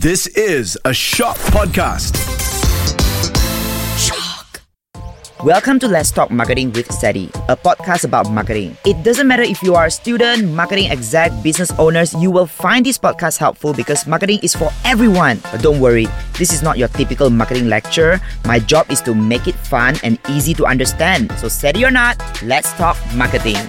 This is a Shock Podcast. Shock. Welcome to Let's Talk Marketing with Ceddy, a podcast about marketing. It doesn't matter if you are a student, marketing exec, business owners, you will find this podcast helpful because marketing is for everyone. But don't worry, this is not your typical marketing lecture. My job is to make it fun and easy to understand. So, Ceddy or not, let's talk marketing.